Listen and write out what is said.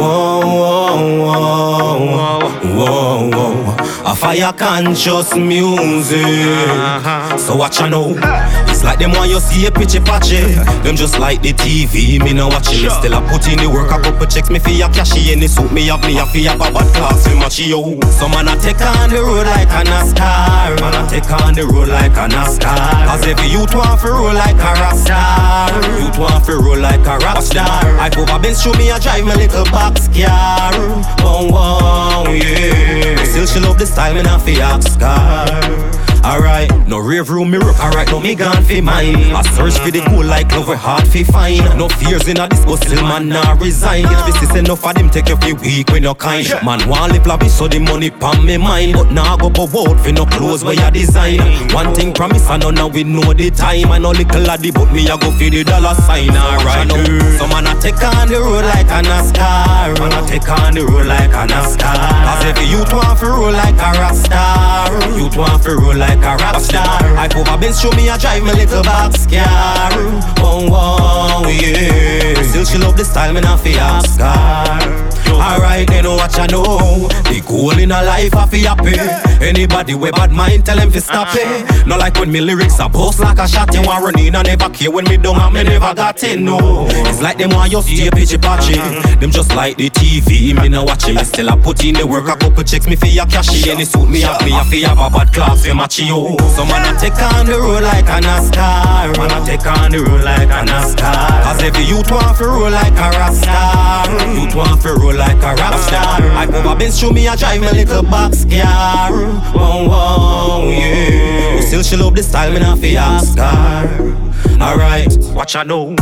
Whoa, whoa, whoa, whoa, whoa. A fire conscious music. Uh-huh. So watch I know. It's like them want you see a pitchy patchy. Them just like the TV, me no watch it. Me still I put in the work, a couple checks me for your cashy. Any suit me up, me a fi have a bad class for match yo. So man I take on the road like a NASCAR. Man I take on the road like a NASCAR. Cause if you want to roll like a you want to roll like a rock star. I over Benz show me I drive my little box car. Oh, oh, yeah. Still she love the style, me not fi ask. Alright, no rear view mirror, alright, no me gone fi mine. I search for the goal like love, hard fi find. No fears in a this, but still man nah resign. If this is enough for them, take every week when no kind. Man want live lobby, so the money pan me mind. But now go go out for no clothes where you design. One thing promise, I know now we know the time. I know little laddie, but me I go for the dollar sign. Alright, no. So man I take on the road like a NASCAR. I take on the road like a NASCAR. Cause if you want to roll like a rock star, you want to roll like a rap star. I over Benz show me I drive my little box car. Oh, oh, yeah. Still she love the style, me not fi ask her. Alright, then watch I know. The goal in a life I fi happy. Anybody with bad mind, tell them fi stop it. Not like when me lyrics are post like a shot. You want run in and never care when me down and me never got in. No, it's like them want you stay pitchy patchy. Them just like the TV, me no watch it. Still I put in the work, a couple checks me fi a cashy. Any suit me up, me a fi have a bad class fi match yo. So man I take on the road like an a NASCAR. Man I take on the road like a NASCAR. Cause every youth want fi roll like a rock Youth want fi roll like a rap star. I over Benz show me I drive my little box car. Oh, oh, yeah. Still she love the style, me not fi ask her. Alright, watch I know.